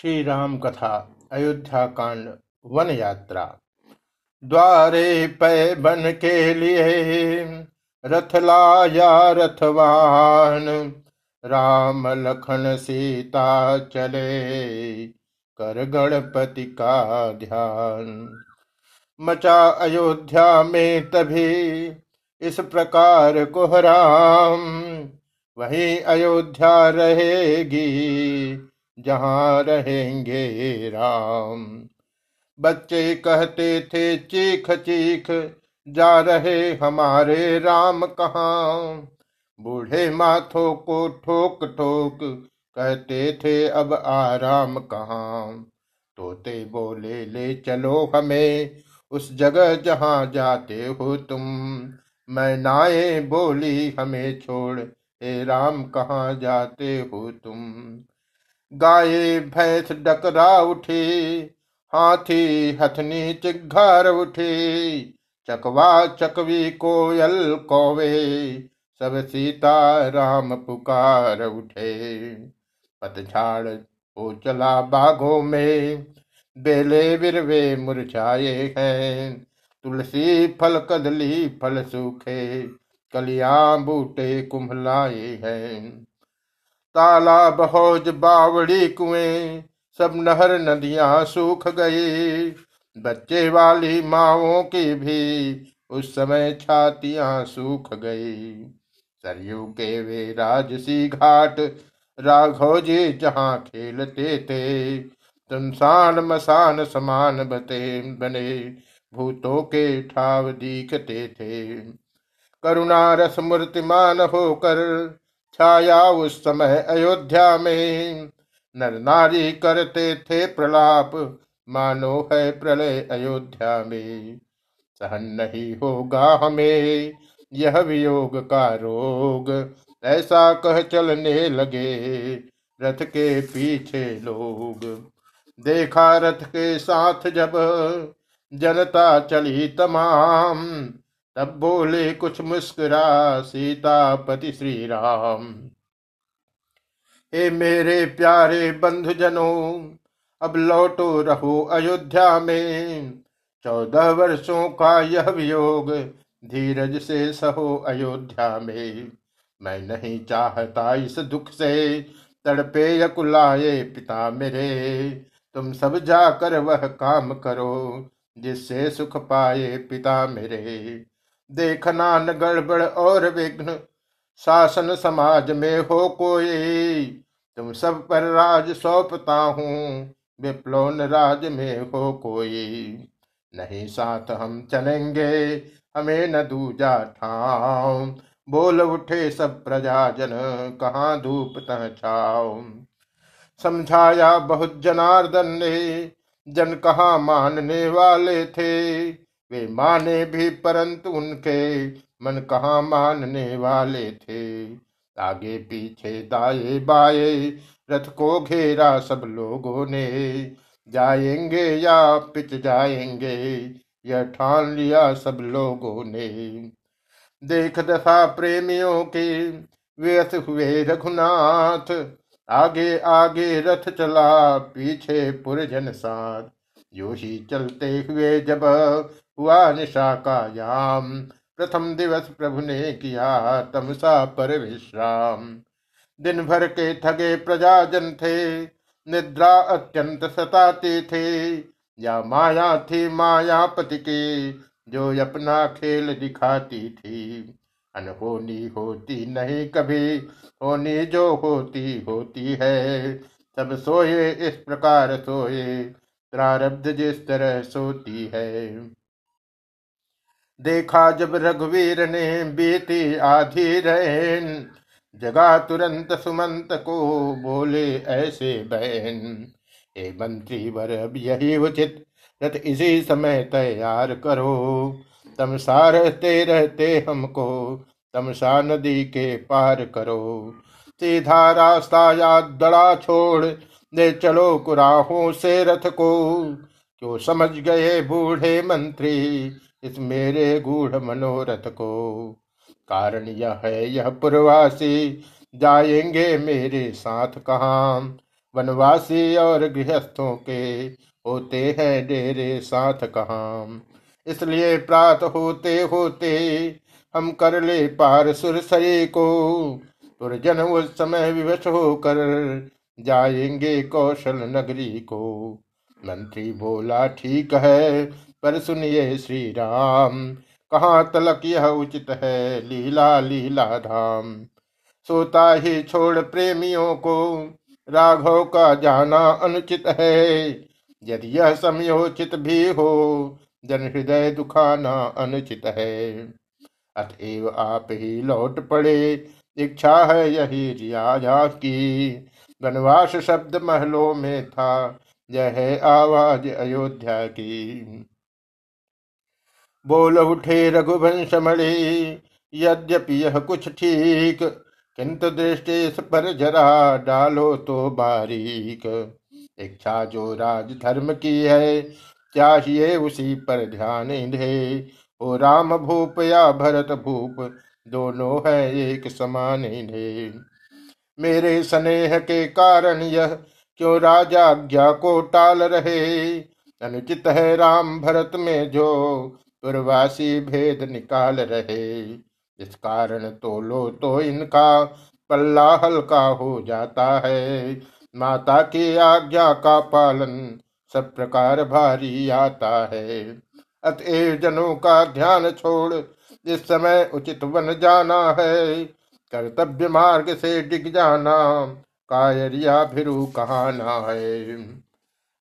श्री राम कथा, अयोध्या कांड, वन यात्रा। द्वारे पै बन के लिए रथ लाया रथवान राम, लखन, सीता चले कर गणपति का ध्यान। मचा अयोध्या में तभी इस प्रकार कोहराम। वही अयोध्या रहेगी जहाँ रहेंगे राम। बच्चे कहते थे, चीख चीख, जा रहे हमारे राम कहाँ? बूढ़े माथों को ठोक ठोक कहते थे, अब आराम कहाँ? तोते बोले, ले चलो हमें उस जगह जहाँ जाते हो तुम। मैं नाये बोली, हमें छोड़ हे राम कहाँ जाते हो तुम? गाये भैंस डकरा उठी, हाथी हथनी चिघार उठी। चकवा चकवी कोयल कोवे, सब सीता राम पुकार उठे। पतझाड़ हो चला बाघों में, बेले बिरवे मुरझाए हैं। तुलसी फल कदली फल सूखे, कलियाँ बूटे कुम्हलाए हैं। तालाब, हौज, बावड़ी, कुएँ, सब नहर नदियाँ सूख गई बच्चे वाली माओ की भी उस समय छातियाँ सूख गई। सरयू के वे राजसी घाट, राघव जी जहाँ खेलते थे तुमसान मसान समान बते बने, भूतों के ठाव दिखते थे। करुणा रस मूर्तिमान होकर छाया उस समय अयोध्या में। नर नारी करते थे प्रलाप, मानो है प्रलय अयोध्या में। सहन नहीं होगा हमें यह वियोग का रोग, ऐसा कह चलने लगे रथ के पीछे लोग। देखा रथ के साथ जब जनता चली तमाम तब बोले कुछ मुस्कुरा, सीतापति श्री राम हे मेरे प्यारे बंधुजनों, अब लौटो रहो अयोध्या में। चौदह वर्षों का यह वियोग, धीरज से सहो अयोध्या में। मैं नहीं चाहता इस दुख से, तड़पे यकुलाए पिता मेरे। तुम सब जाकर वह काम करो, जिससे सुख पाए पिता मेरे। देखना न गड़बड़ और विघ्न। शासन समाज में हो कोई। तुम सब पर राज सौंपता हूँ विप्लोन राज में हो कोई। नहीं साथ हम चलेंगे, हमें न दूजा ठाव। बोल उठे सब प्रजाजन, कहाँ धूप तह छाओ समझाया बहुत जनार्दन ने, जन कहा मानने वाले थे। वे माने भी, परंतु उनके मन कहा मानने वाले थे? आगे पीछे दाए बाए, रथ को घेरा सब लोगों ने। जाएँगे या पिच जाएँगे, यह ठान लिया सब लोगों ने। देख दशा प्रेमियों के व्यस हुए रघुनाथ। आगे आगे रथ चला, पीछे पुरजन साथ। यो ही चलते हुए जब हुआ निशा का याम प्रथम दिवस प्रभु ने किया, तमसा पर विश्राम। दिन भर के थगे प्रजाजन थे, निद्रा अत्यंत सताते थे। या माया थी मायापति के, जो अपना खेल दिखाती थी। अनहोनी होती नहीं कभी, होनी जो होती होती है। सब सोए, इस प्रकार सोए, प्रारब्ध जिस तरह सोती है। देखा जब रघुवीर ने बीती आधी रहन जगा तुरंत सुमंत को, बोले, ऐसे बहन हे मंत्री वर अब यही उचित। रथ इसी समय तैयार करो। तमसा रहते रहते हमको, तमसा नदी के पार करो। सीधा रास्ता याद दड़ा छोड़ दे चलो कुराहों से रथ को। क्यों समझ गए बूढ़े मंत्री? इस मेरे गूढ़ मनोरथ को। कारण यह है, यह पुरवासी, जाएँगे मेरे साथ कहा? वनवासी और गृहस्थों के होते हैं डेरे साथ कहा? इसलिए प्रात होते होते हम कर ले पार सुरसरी को। पुरजन उस समय विवश होकर जाएँगे कौशल नगरी को। मंत्री बोला, ठीक है पर सुनिए श्री राम कहाँ तलक यह उचित है लीला लीला धाम? सोता ही छोड़ प्रेमियों को, राघव का जाना अनुचित है। यदि यह समयोचित भी हो, जन हृदय दुखाना अनुचित है। अतएव आप ही लौट पड़े, इच्छा है यही रियाजा की। वनवास शब्द महलों में था, यह है आवाज़ अयोध्या की। बोल उठे रघुवंश मणि यद्यपि यह कुछ ठीक किंतु दृष्टि पर जरा डालो तो बारीक। इच्छा जो राज धर्म की है, चाहिए उसी पर ध्यान दे ओ राम भूप या भरत भूप, दोनों है एक समान दे मेरे स्नेह के कारण यह, क्यों राजाज्ञा को टाल रहे? अनुचित है राम भरत में जो पूर्वासी भेद निकाल रहे। इस कारण तो लो तो इनका पल्ला हल्का हो जाता है। माता की आज्ञा का पालन सब प्रकार भारी आता है। अतएव जनों का ध्यान छोड़, इस समय उचित बन जाना है। कर्तव्य मार्ग से डिग जाना, कायरिया भिरु कहाना है।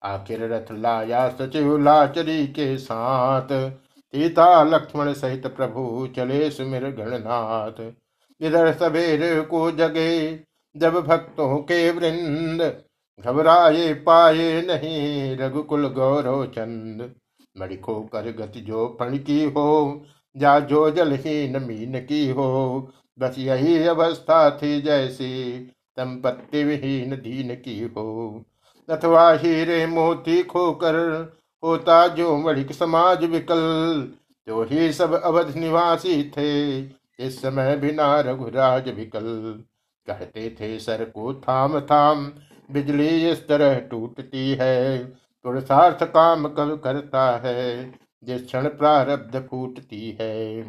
आखिर रथ लाया सचिव लाचरी के साथ सीता लक्ष्मण सहित प्रभु चले सुमिर गणनाथ। इधर सबेर को जगे जब भक्तों के वृंद, घबराए पाए नहीं रघुकुल गौरव चंद मणिको कर गति जो फण की हो, जा जो जलहीन मीन की हो। बस यही अवस्था थी जैसी संपत्ति विहीन दीन की हो। अथवा हीरे मोती खोकर होता जो मणिक समाज विकल, जो ही सब अवध निवासी थे, इस समय बिना रघुराज विकल। कहते थे, सर को थाम थाम, बिजली इस तरह टूटती है पुरुषार्थ काम कब करता है, जिस क्षण प्रारब्ध फूटती है।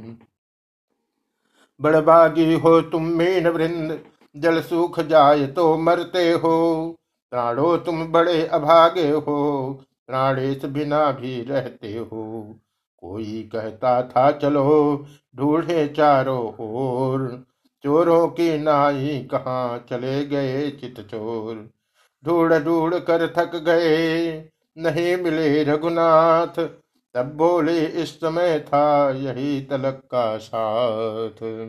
बड़भागी हो तुम मीन वृंद, जल सूख जाए तो मरते हो, प्राणो तुम बड़े अभागे हो प्राणेश बिना भी रहते हो। कोई कहता था, चलो ढूंढे चारों ओर। चोरों की नाई कहाँ चले गए चित चोर ढूंढ ढूंढ कर थक गए, नहीं मिले रघुनाथ। तब बोले, इस समय था यही तलक का साथ।